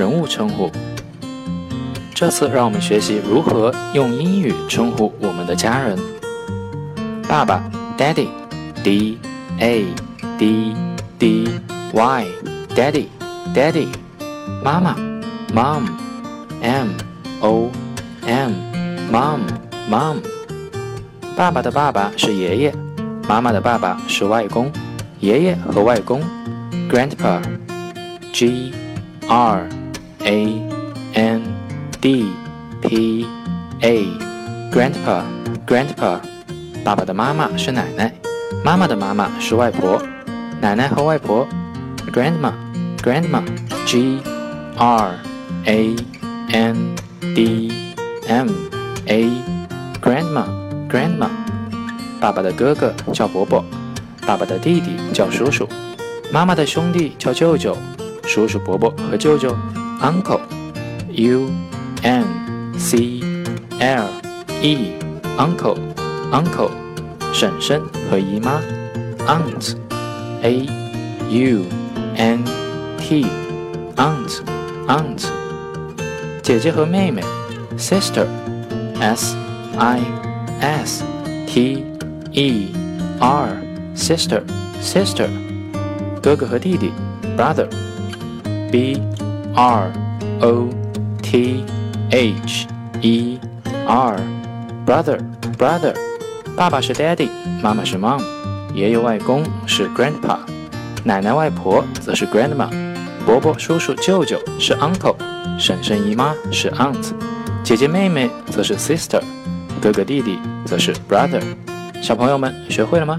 人物称呼。这次让我们学习如何用英语称呼我们的家人。爸爸，Daddy，D A D D Y，Daddy，Daddy。妈妈，Mom，M O M，Mom，Mom。爸爸的爸爸是爷爷，妈妈的爸爸是外公。爷爷和外公，Grandpa，G R A N D P A，Grandpa，Grandpa。爸爸的妈妈是奶奶，妈妈的妈妈是外婆。奶奶和外婆，Grandma，Grandma，G R A N D M A，Grandma，Grandma。爸爸的哥哥叫伯伯。爸爸的弟弟叫叔叔，妈妈的兄弟叫舅舅，叔叔伯伯和舅舅 ，uncle，u n c l e，uncle uncle，婶婶和姨妈，aunt，a u n t，aunt aunt，姐姐和妹妹，sister，s i s t e r。sister sister，哥哥和弟弟，brother，b R o t h e r，brother brother，爸爸是 daddy，妈妈是 mom，爷爷外公是 grandpa，奶奶外婆则是 grandma，伯伯叔叔舅舅是 uncle，婶婶姨妈是 aunt，姐姐妹妹则是 sister，哥哥弟弟则是 brother。小朋友们学会了吗？